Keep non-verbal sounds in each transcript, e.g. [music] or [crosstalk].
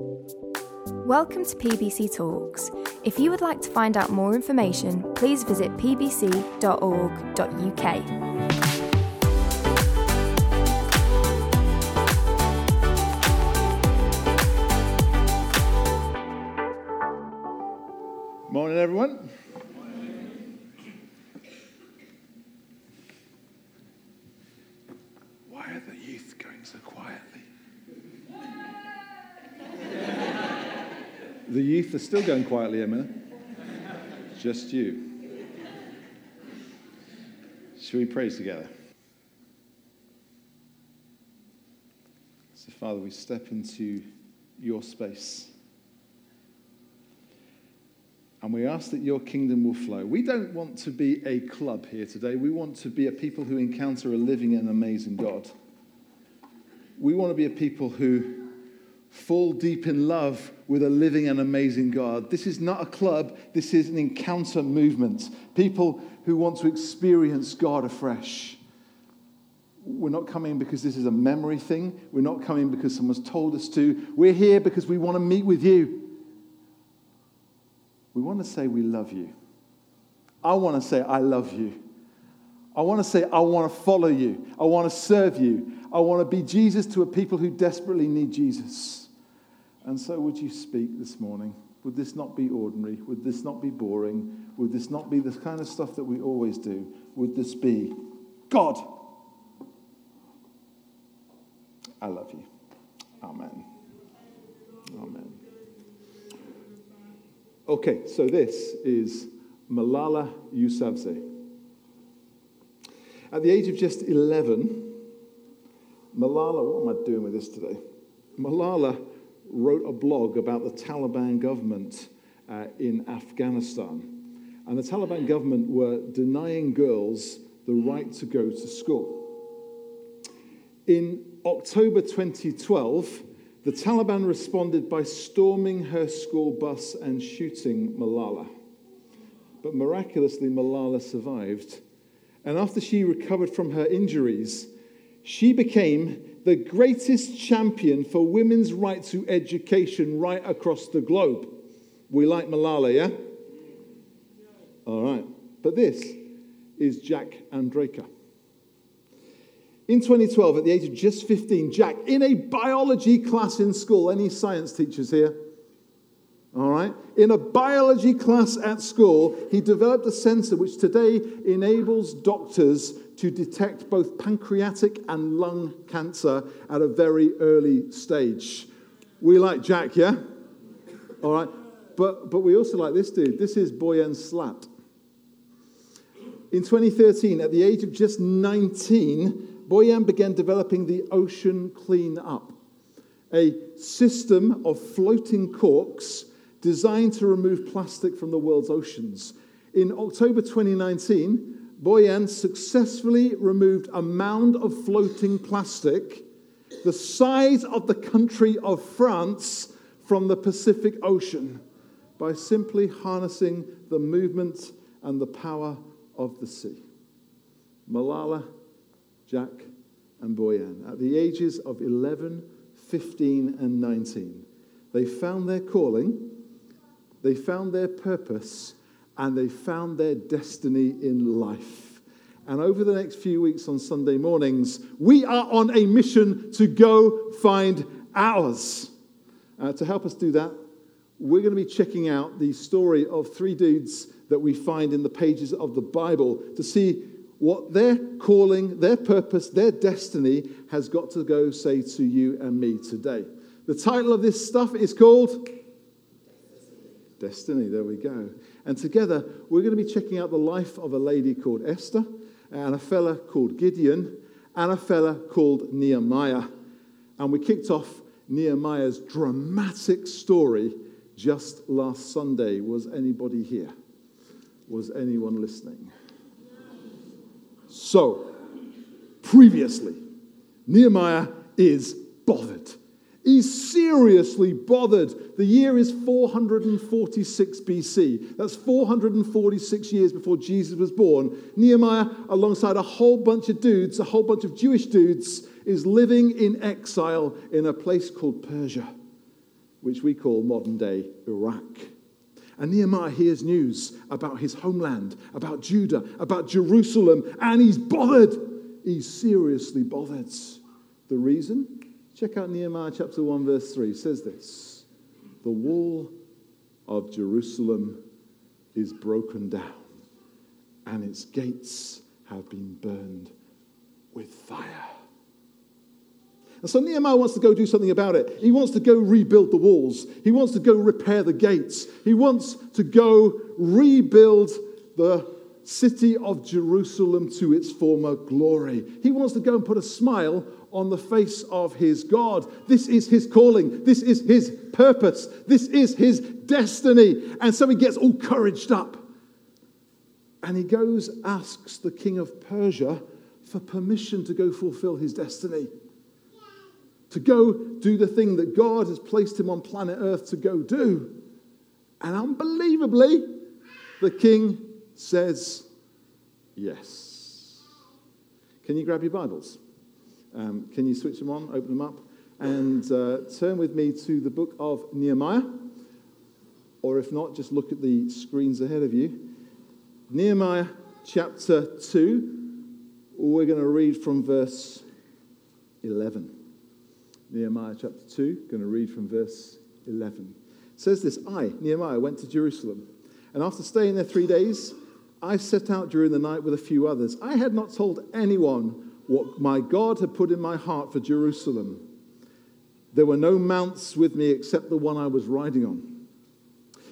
Welcome to PBC Talks. If you would like to find out more information, please visit pbc.org.uk. Morning, everyone. Why are the youth going so quietly? The youth are still going quietly, Emma. Just you. Shall we pray together? So, Father, we step into your space. And we ask that your kingdom will flow. We don't want to be a club here today. We want to be a people who encounter a living and amazing God. We want to be a people who fall deep in love with a living and amazing God. This is not a club, this is an encounter movement. People who want to experience God afresh. We're not coming because this is a memory thing. We're not coming because someone's told us to. We're here because we want to meet with you. We want to say we love you. I want to say I love you. I want to say I want to follow you. I want to serve you. I want to be Jesus to a people who desperately need Jesus. And so, would you speak this morning? Would this not be ordinary? Would this not be boring? Would this not be the kind of stuff that we always do? Would this be God? I love you. Amen. Amen. Okay, so this is Malala Yousafzai. At the age of just 11, Malala, what am I doing with this today? Malala wrote a blog about the Taliban government uh, in Afghanistan. And the Taliban government were denying girls the right to go to school. In October 2012, the Taliban responded by storming her school bus and shooting Malala. But miraculously, Malala survived. And after she recovered from her injuries, she became the greatest champion for women's right to education right across the globe. We like Malala, yeah? All right. But this is Jack Andraka. In 2012, at the age of just 15, Jack, in a biology class in school, any science teachers here? All right. In a biology class at school, he developed a sensor which today enables doctors to detect both pancreatic and lung cancer at a very early stage. We like Jack, yeah? All right. But, but we also like this dude. This is Boyan Slat. In 2013, at the age of just 19, Boyan began developing the Ocean Clean Up, a system of floating corks designed to remove plastic from the world's oceans. In October 2019, Boyan successfully removed a mound of floating plastic the size of the country of France from the Pacific Ocean by simply harnessing the movement and the power of the sea. Malala Jack, and Boyan. At the ages of 11, 15, and 19, they found their calling, they found their purpose, and they found their destiny in life. And over the next few weeks on Sunday mornings, we are on a mission to go find ours. Uh, to help us do that, we're going to be checking out the story of three dudes that we find in the pages of the Bible to see what their calling, their purpose, their destiny has got to go say to you and me today. The title of this stuff is called Destiny. There we go. And together, we're going to be checking out the life of a lady called Esther, and a fella called Gideon, and a fella called Nehemiah. And we kicked off Nehemiah's dramatic story just last Sunday. Was anybody here? Was anyone listening? So, previously, Nehemiah is bothered. He's seriously bothered. The year is 446 BC. That's 446 years before Jesus was born. Nehemiah, alongside a whole bunch of dudes, a whole bunch of Jewish dudes, is living in exile in a place called Persia. which we call modern day Iraq. And Nehemiah hears news about his homeland, about Judah, about Jerusalem, and he's bothered. He's seriously bothered. The reason? Check out Nehemiah chapter 1, verse 3. It says this The wall of Jerusalem is broken down, and its gates have been burned with fire. And so Nehemiah wants to go do something about it. He wants to go rebuild the walls. He wants to go repair the gates. He wants to go rebuild the city of Jerusalem to its former glory. He wants to go and put a smile on the face of his God. This is his calling. This is his purpose. This is his destiny. And so he gets all couraged up. And he goes, asks the king of Persia for permission to go fulfill his destiny to go do the thing that God has placed him on planet Earth to go do. And unbelievably, the king says yes. Can you grab your Bibles? Um, can you switch them on, open them up, and uh, turn with me to the book of Nehemiah? Or if not, just look at the screens ahead of you. Nehemiah chapter 2, we're going to read from verse 11. Nehemiah chapter 2, going to read from verse 11. It says this I, Nehemiah, went to Jerusalem, and after staying there three days, I set out during the night with a few others. I had not told anyone what my God had put in my heart for Jerusalem. There were no mounts with me except the one I was riding on.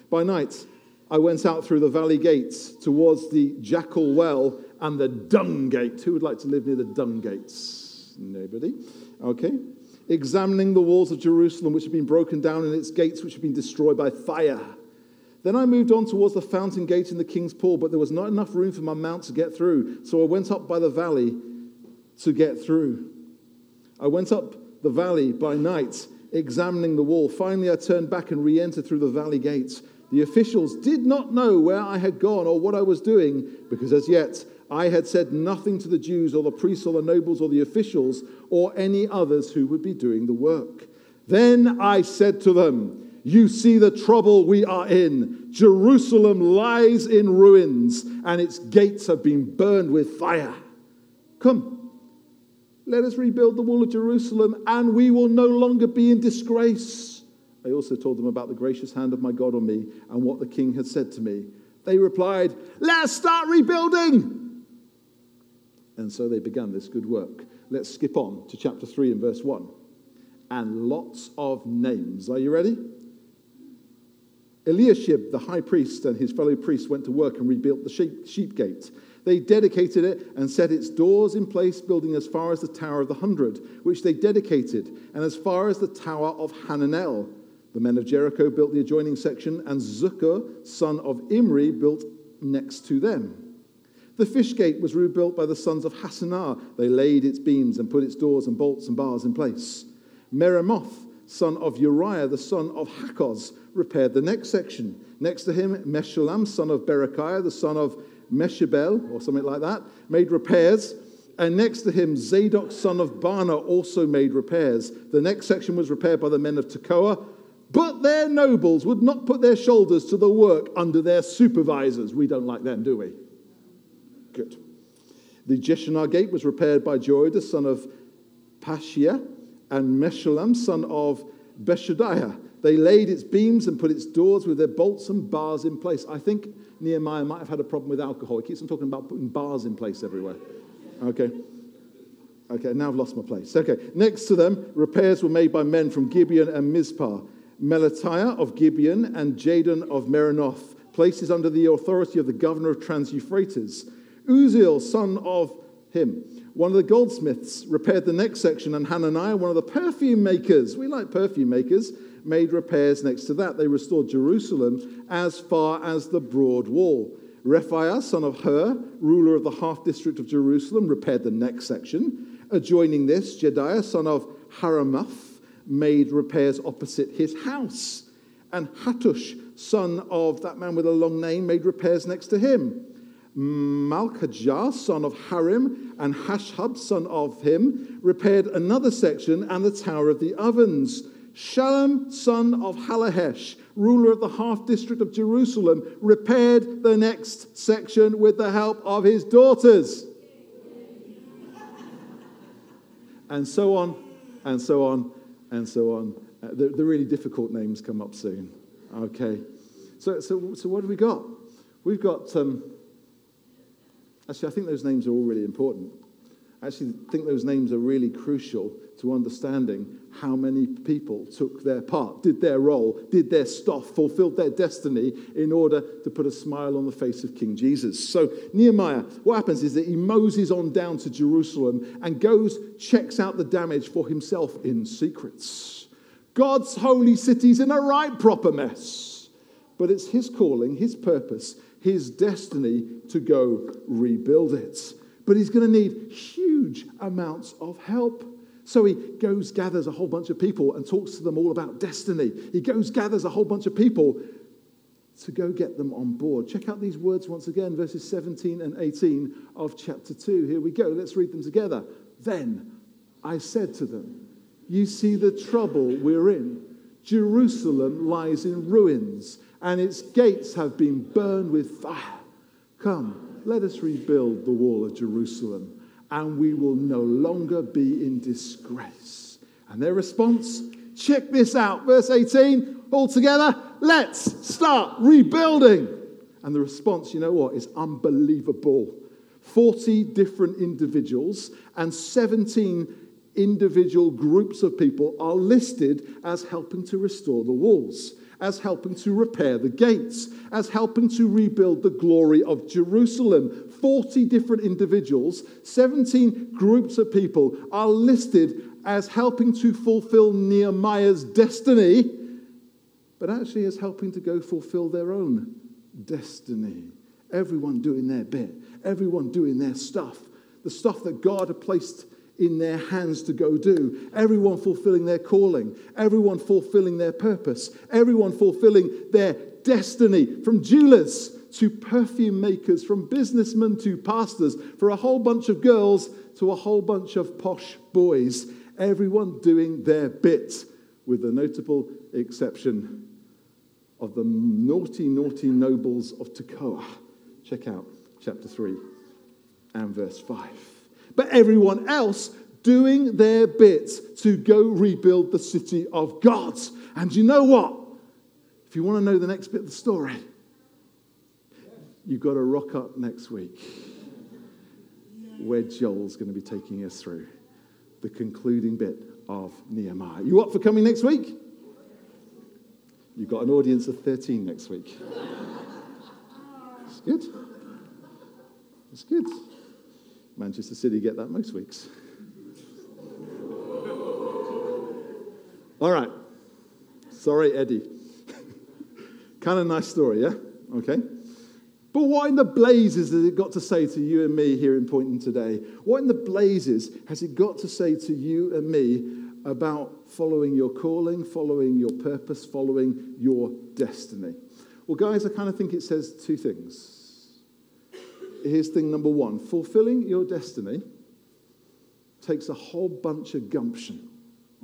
By night, I went out through the valley gates towards the jackal well and the dung gate. Who would like to live near the dung gates? Nobody? Okay examining the walls of Jerusalem, which had been broken down, and its gates, which had been destroyed by fire. Then I moved on towards the fountain gate in the king's pool, but there was not enough room for my mount to get through. So I went up by the valley to get through. I went up the valley by night, examining the wall. Finally, I turned back and re entered through the valley gates. The officials did not know where I had gone or what I was doing, because as yet I had said nothing to the Jews or the priests or the nobles or the officials or any others who would be doing the work. Then I said to them, You see the trouble we are in. Jerusalem lies in ruins, and its gates have been burned with fire. Come, let us rebuild the wall of Jerusalem, and we will no longer be in disgrace. I also told them about the gracious hand of my God on me and what the king had said to me. They replied, Let's start rebuilding. And so they began this good work. Let's skip on to chapter 3 and verse 1. And lots of names. Are you ready? Eliashib, the high priest, and his fellow priests went to work and rebuilt the sheep, sheep gate. They dedicated it and set its doors in place, building as far as the Tower of the Hundred, which they dedicated, and as far as the Tower of Hananel. The men of Jericho built the adjoining section, and Zaccur, son of Imri, built next to them. The fish gate was rebuilt by the sons of Hassenaah. They laid its beams and put its doors and bolts and bars in place. Meremoth, son of Uriah, the son of Hakoz, repaired the next section. Next to him, Meshullam, son of Berechiah, the son of Meshibel, or something like that, made repairs. And next to him, Zadok, son of Bana, also made repairs. The next section was repaired by the men of Tekoa, but their nobles would not put their shoulders to the work under their supervisors. We don't like them, do we? Good. The Jeshanah gate was repaired by Joiada, son of Pashiah, and Meshullam, son of Beshudiah. They laid its beams and put its doors with their bolts and bars in place. I think Nehemiah might have had a problem with alcohol. He keeps on talking about putting bars in place everywhere. Okay. Okay, now I've lost my place. Okay, next to them, repairs were made by men from Gibeon and Mizpah. Melatiah of Gibeon and Jadon of Meronoth, places under the authority of the governor of Trans Euphrates. Uzziel, son of him. One of the goldsmiths repaired the next section, and Hananiah, one of the perfume makers, we like perfume makers, made repairs next to that. They restored Jerusalem as far as the broad wall. Rephaiah, son of Hur, ruler of the half district of Jerusalem, repaired the next section. Adjoining this, Jedaiah, son of Haramath, made repairs opposite his house. And Hattush, son of that man with a long name, made repairs next to him. Malchijah, son of Harim, and Hashub, son of him, repaired another section and the Tower of the Ovens. Shallum, son of Halahesh, ruler of the half district of Jerusalem, repaired the next section with the help of his daughters. And so on, and so on, and so on. Uh, the, the really difficult names come up soon. Okay. So, so, so what have we got? We've got, um, actually, I think those names are all really important. I actually think those names are really crucial to understanding how many people took their part, did their role, did their stuff, fulfilled their destiny in order to put a smile on the face of King Jesus. So, Nehemiah, what happens is that he moses on down to Jerusalem and goes, checks out the damage for himself in secrets. God's holy city's in a right proper mess, but it's his calling, his purpose, his destiny to go rebuild it. But he's going to need huge amounts of help. So he goes, gathers a whole bunch of people and talks to them all about destiny. He goes, gathers a whole bunch of people to go get them on board. Check out these words once again, verses 17 and 18 of chapter 2. Here we go. Let's read them together. Then I said to them, You see the trouble we're in. Jerusalem lies in ruins, and its gates have been burned with fire. Come, let us rebuild the wall of Jerusalem and we will no longer be in disgrace. And their response, check this out, verse 18, all together, let's start rebuilding. And the response, you know what, is unbelievable. 40 different individuals and 17 individual groups of people are listed as helping to restore the walls as helping to repair the gates, as helping to rebuild the glory of Jerusalem. 40 different individuals, 17 groups of people are listed as helping to fulfill Nehemiah's destiny, but actually as helping to go fulfill their own destiny. Everyone doing their bit, everyone doing their stuff, the stuff that God had placed in their hands to go do. Everyone fulfilling their calling, everyone fulfilling their purpose, everyone fulfilling their destiny, from jewelers to perfume makers, from businessmen to pastors, for a whole bunch of girls to a whole bunch of posh boys. Everyone doing their bit, with the notable exception of the naughty, naughty nobles of Tekoa. Check out chapter 3 and verse 5 but everyone else doing their bit to go rebuild the city of God. And you know what? If you want to know the next bit of the story, you've got to rock up next week where Joel's going to be taking us through the concluding bit of Nehemiah. You up for coming next week? You've got an audience of 13 next week. It's good. It's good. Manchester City get that most weeks. All right. Sorry, Eddie. [laughs] kind of nice story, yeah? Okay. But what in the blazes has it got to say to you and me here in Poynton today? What in the blazes has it got to say to you and me about following your calling, following your purpose, following your destiny? Well, guys, I kind of think it says two things here's thing number one fulfilling your destiny takes a whole bunch of gumption.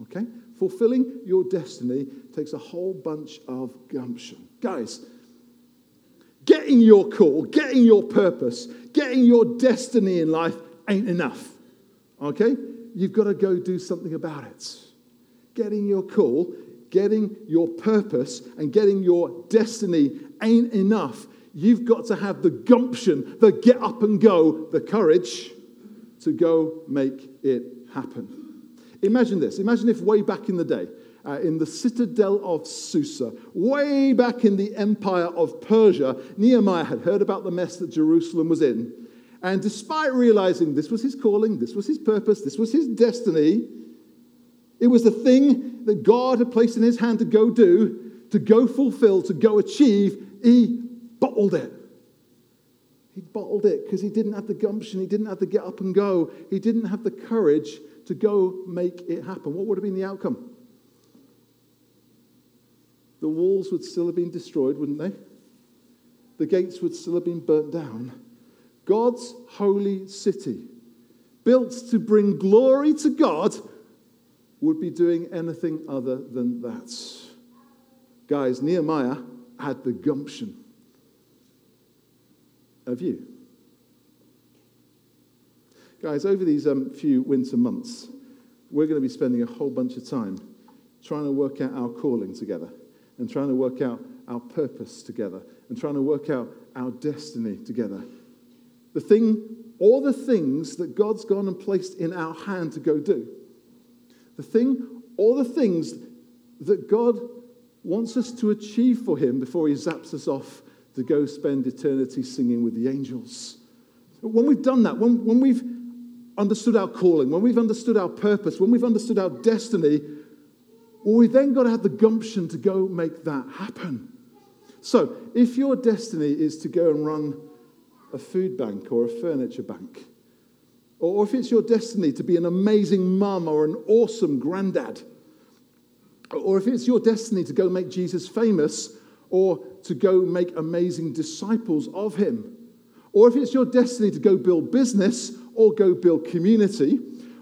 Okay? Fulfilling your destiny takes a whole bunch of gumption. Guys, getting your call, getting your purpose, getting your destiny in life ain't enough. Okay? You've got to go do something about it. Getting your call, getting your purpose, and getting your destiny ain't enough you've got to have the gumption, the get up and go, the courage to go make it happen. Imagine this. Imagine if way back in the day, uh, in the citadel of Susa, way back in the empire of Persia, Nehemiah had heard about the mess that Jerusalem was in. And despite realizing this was his calling, this was his purpose, this was his destiny, it was the thing that God had placed in his hand to go do, to go fulfill, to go achieve, he bottled it. He bottled it because he didn't have the gumption, he didn't have the get up and go, he didn't have the courage to go make it happen. What would have been the outcome? The walls would still have been destroyed, wouldn't they? The gates would still have been burnt down. God's holy city, built to bring glory to God, would be doing anything other than that. Guys, Nehemiah had the gumption of you. Guys, over these um, few winter months, we're going to be spending a whole bunch of time trying to work out our calling together and trying to work out our purpose together and trying to work out our destiny together. The thing, all the things that God's gone and placed in our hand to go do. The thing, all the things that God wants us to achieve for Him before He zaps us off to go spend eternity singing with the angels. When we've done that, when, when we've understood our calling, when we've understood our purpose, when we've understood our destiny, well, we then got to have the gumption to go make that happen. So, if your destiny is to go and run a food bank or a furniture bank, or if it's your destiny to be an amazing mum or an awesome granddad, or if it's your destiny to go make Jesus famous or to go make amazing disciples of him, or if it's your destiny to go build business or go build community,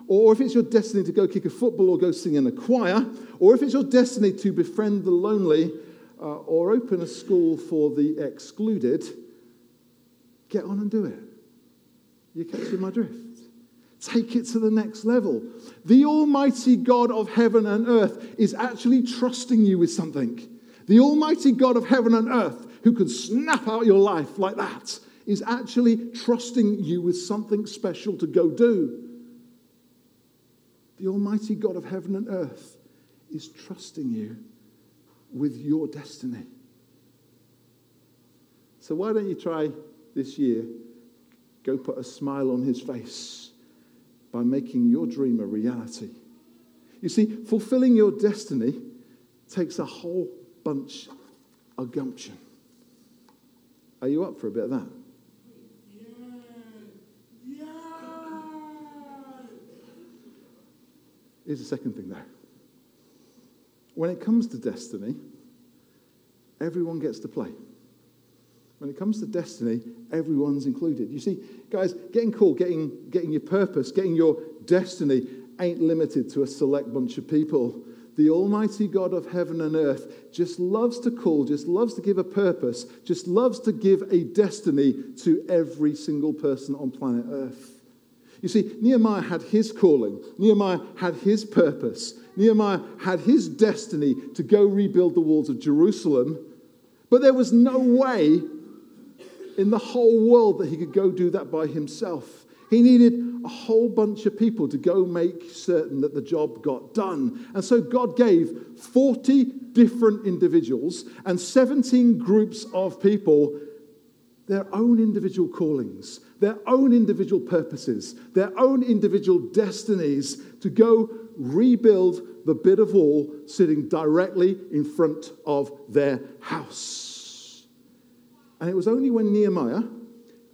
or if it's your destiny to go kick a football or go sing in a choir, or if it's your destiny to befriend the lonely uh, or open a school for the excluded, get on and do it. You catching my drift? Take it to the next level. The Almighty God of heaven and earth is actually trusting you with something. The Almighty God of heaven and earth, who can snap out your life like that, is actually trusting you with something special to go do. The Almighty God of heaven and earth is trusting you with your destiny. So, why don't you try this year? Go put a smile on his face by making your dream a reality. You see, fulfilling your destiny takes a whole bunch of gumption. Are you up for a bit of that? Here's the second thing, though. When it comes to destiny, everyone gets to play. When it comes to destiny, everyone's included. You see, guys, getting called, getting, getting your purpose, getting your destiny ain't limited to a select bunch of people. The Almighty God of heaven and earth just loves to call, just loves to give a purpose, just loves to give a destiny to every single person on planet earth. You see, Nehemiah had his calling, Nehemiah had his purpose, Nehemiah had his destiny to go rebuild the walls of Jerusalem, but there was no way in the whole world that he could go do that by himself. He needed a whole bunch of people to go make certain that the job got done. And so God gave 40 different individuals and 17 groups of people their own individual callings, their own individual purposes, their own individual destinies to go rebuild the bit of wall sitting directly in front of their house. And it was only when Nehemiah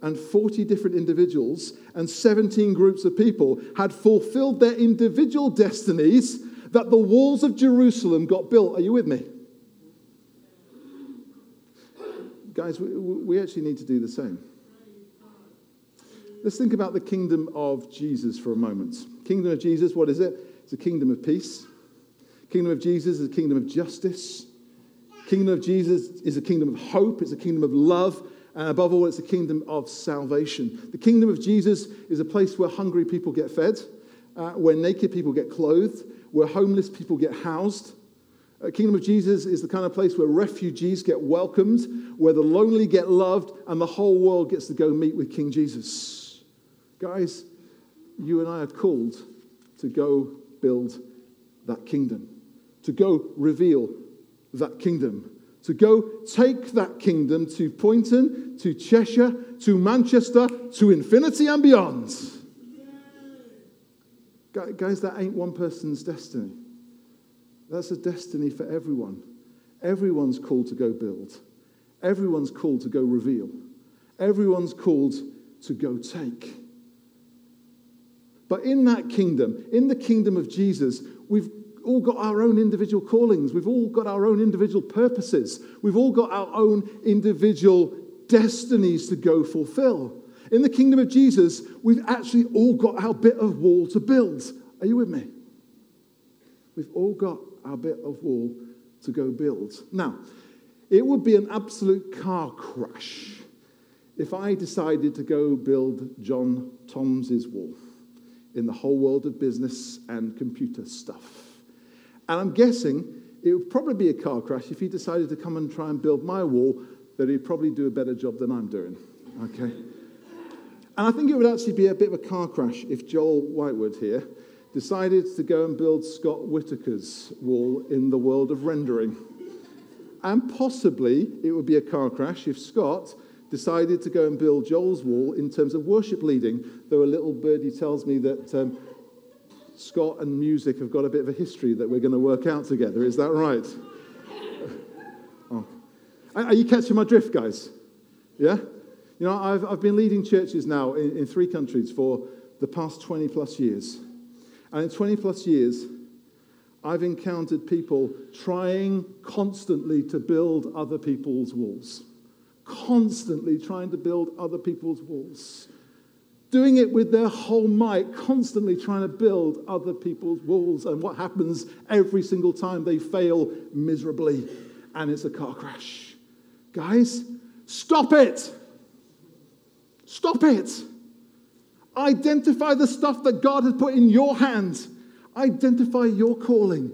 and 40 different individuals and 17 groups of people had fulfilled their individual destinies that the walls of Jerusalem got built. Are you with me? Guys, we, we actually need to do the same. Let's think about the kingdom of Jesus for a moment. Kingdom of Jesus, what is it? It's a kingdom of peace. Kingdom of Jesus is a kingdom of justice. Kingdom of Jesus is a kingdom of hope. It's a kingdom of love. And above all, it's a kingdom of salvation. The kingdom of Jesus is a place where hungry people get fed, uh, where naked people get clothed, where homeless people get housed, uh, Kingdom of Jesus is the kind of place where refugees get welcomed, where the lonely get loved, and the whole world gets to go meet with King Jesus. Guys, you and I are called to go build that kingdom, to go reveal that kingdom, to go take that kingdom to Poynton, to Cheshire, to Manchester, to infinity and beyond. Guys, that ain't one person's destiny. That's a destiny for everyone. Everyone's called to go build. Everyone's called to go reveal. Everyone's called to go take. But in that kingdom, in the kingdom of Jesus, we've all got our own individual callings. We've all got our own individual purposes. We've all got our own individual destinies to go fulfill. In the kingdom of Jesus, we've actually all got our bit of wall to build. Are you with me? We've all got our bit of wall to go build. Now, it would be an absolute car crash if I decided to go build John Toms's wall in the whole world of business and computer stuff. And I'm guessing it would probably be a car crash if he decided to come and try and build my wall, that he'd probably do a better job than I'm doing. Okay? And I think it would actually be a bit of a car crash if Joel Whitewood here decided to go and build Scott Whitaker's wall in the world of rendering. And possibly it would be a car crash if Scott decided to go and build Joel's wall in terms of worship leading, though a little birdie tells me that um, Scott and music have got a bit of a history that we're going to work out together. Is that right? [laughs] oh. Are you catching my drift, guys? Yeah? You know, I've, I've been leading churches now in, in three countries for the past 20 plus years. And in 20 plus years, I've encountered people trying constantly to build other people's walls. Constantly trying to build other people's walls. Doing it with their whole might, constantly trying to build other people's walls. And what happens every single time? They fail miserably, and it's a car crash. Guys, stop it! Stop it! Identify the stuff that God has put in your hands. Identify your calling.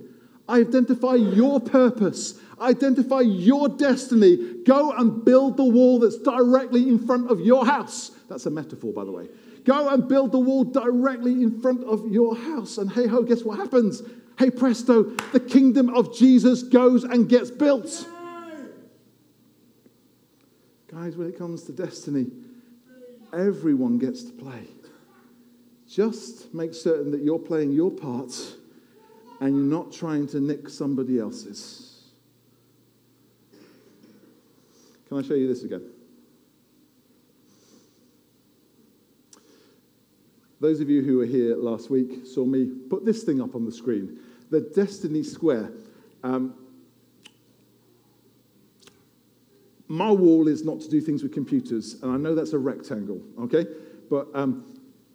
Identify your purpose. Identify your destiny. Go and build the wall that's directly in front of your house. That's a metaphor, by the way. Go and build the wall directly in front of your house. And hey ho, guess what happens? Hey presto, the kingdom of Jesus goes and gets built. Guys, when it comes to destiny, everyone gets to play. Just make certain that you're playing your part and you're not trying to nick somebody else's. Can I show you this again? Those of you who were here last week saw me put this thing up on the screen the Destiny Square. Um, my wall is not to do things with computers, and I know that's a rectangle, okay? But um,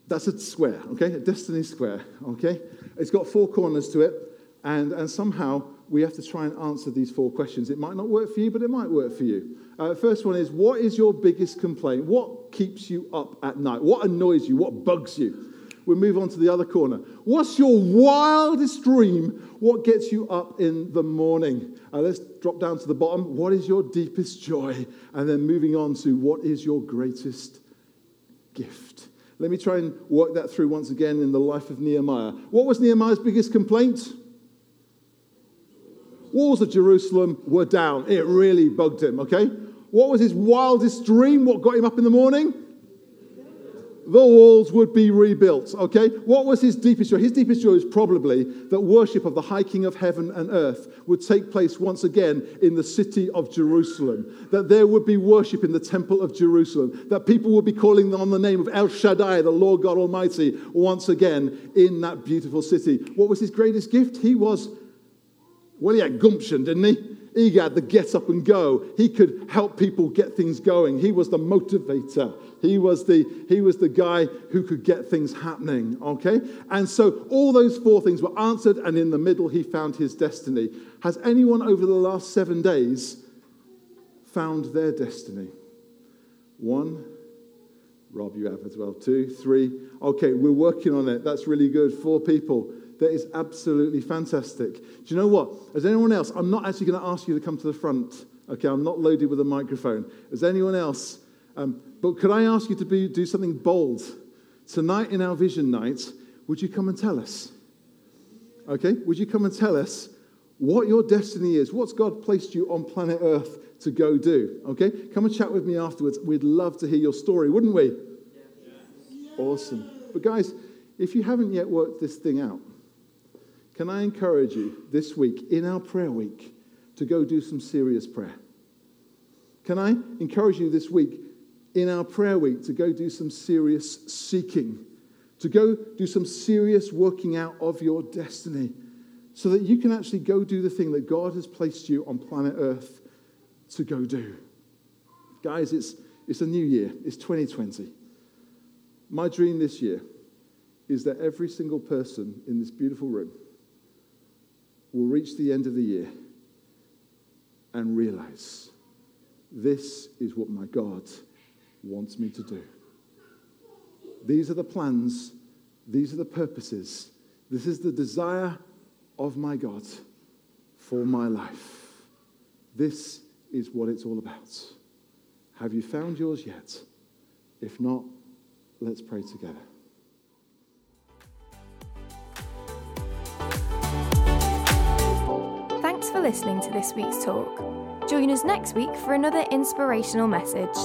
that's a square, okay? A destiny square, okay? It's got four corners to it, and, and somehow we have to try and answer these four questions. It might not work for you, but it might work for you. Uh, first one is what is your biggest complaint? What keeps you up at night? What annoys you? What bugs you? We'll move on to the other corner. What's your wildest dream? What gets you up in the morning? Uh, let's drop down to the bottom. What is your deepest joy? And then moving on to what is your greatest gift? Let me try and work that through once again in the life of Nehemiah. What was Nehemiah's biggest complaint? Walls of Jerusalem were down. It really bugged him, okay? What was his wildest dream? What got him up in the morning? the walls would be rebuilt. Okay? What was his deepest joy? His deepest joy is probably that worship of the high king of heaven and earth would take place once again in the city of Jerusalem. That there would be worship in the temple of Jerusalem. That people would be calling on the name of El Shaddai, the Lord God Almighty, once again in that beautiful city. What was his greatest gift? He was, well, he had gumption, didn't he? He had the get up and go. He could help people get things going. He was the motivator. He was the, he was the guy who could get things happening, okay? And so all those four things were answered, and in the middle, he found his destiny. Has anyone over the last seven days found their destiny? One, Rob, you have as well. Two, three. Okay, we're working on it. That's really good. Four people. That is absolutely fantastic. Do you know what? As anyone else, I'm not actually going to ask you to come to the front. Okay, I'm not loaded with a microphone. As anyone else, um, but could I ask you to be, do something bold? Tonight in our vision night, would you come and tell us? Okay, would you come and tell us what your destiny is? What's God placed you on planet Earth to go do? Okay, come and chat with me afterwards. We'd love to hear your story, wouldn't we? Awesome. But guys, if you haven't yet worked this thing out, can I encourage you this week, in our prayer week, to go do some serious prayer? Can I encourage you this week, in our prayer week, to go do some serious seeking, to go do some serious working out of your destiny, so that you can actually go do the thing that God has placed you on planet Earth to go do? Guys, it's, it's a new year, it's 2020. My dream this year is that every single person in this beautiful room will reach the end of the year and realize this is what my God wants me to do. These are the plans, these are the purposes, this is the desire of my God for my life. This is what it's all about. Have you found yours yet? If not, let's pray together. For listening to this week's talk. Join us next week for another inspirational message.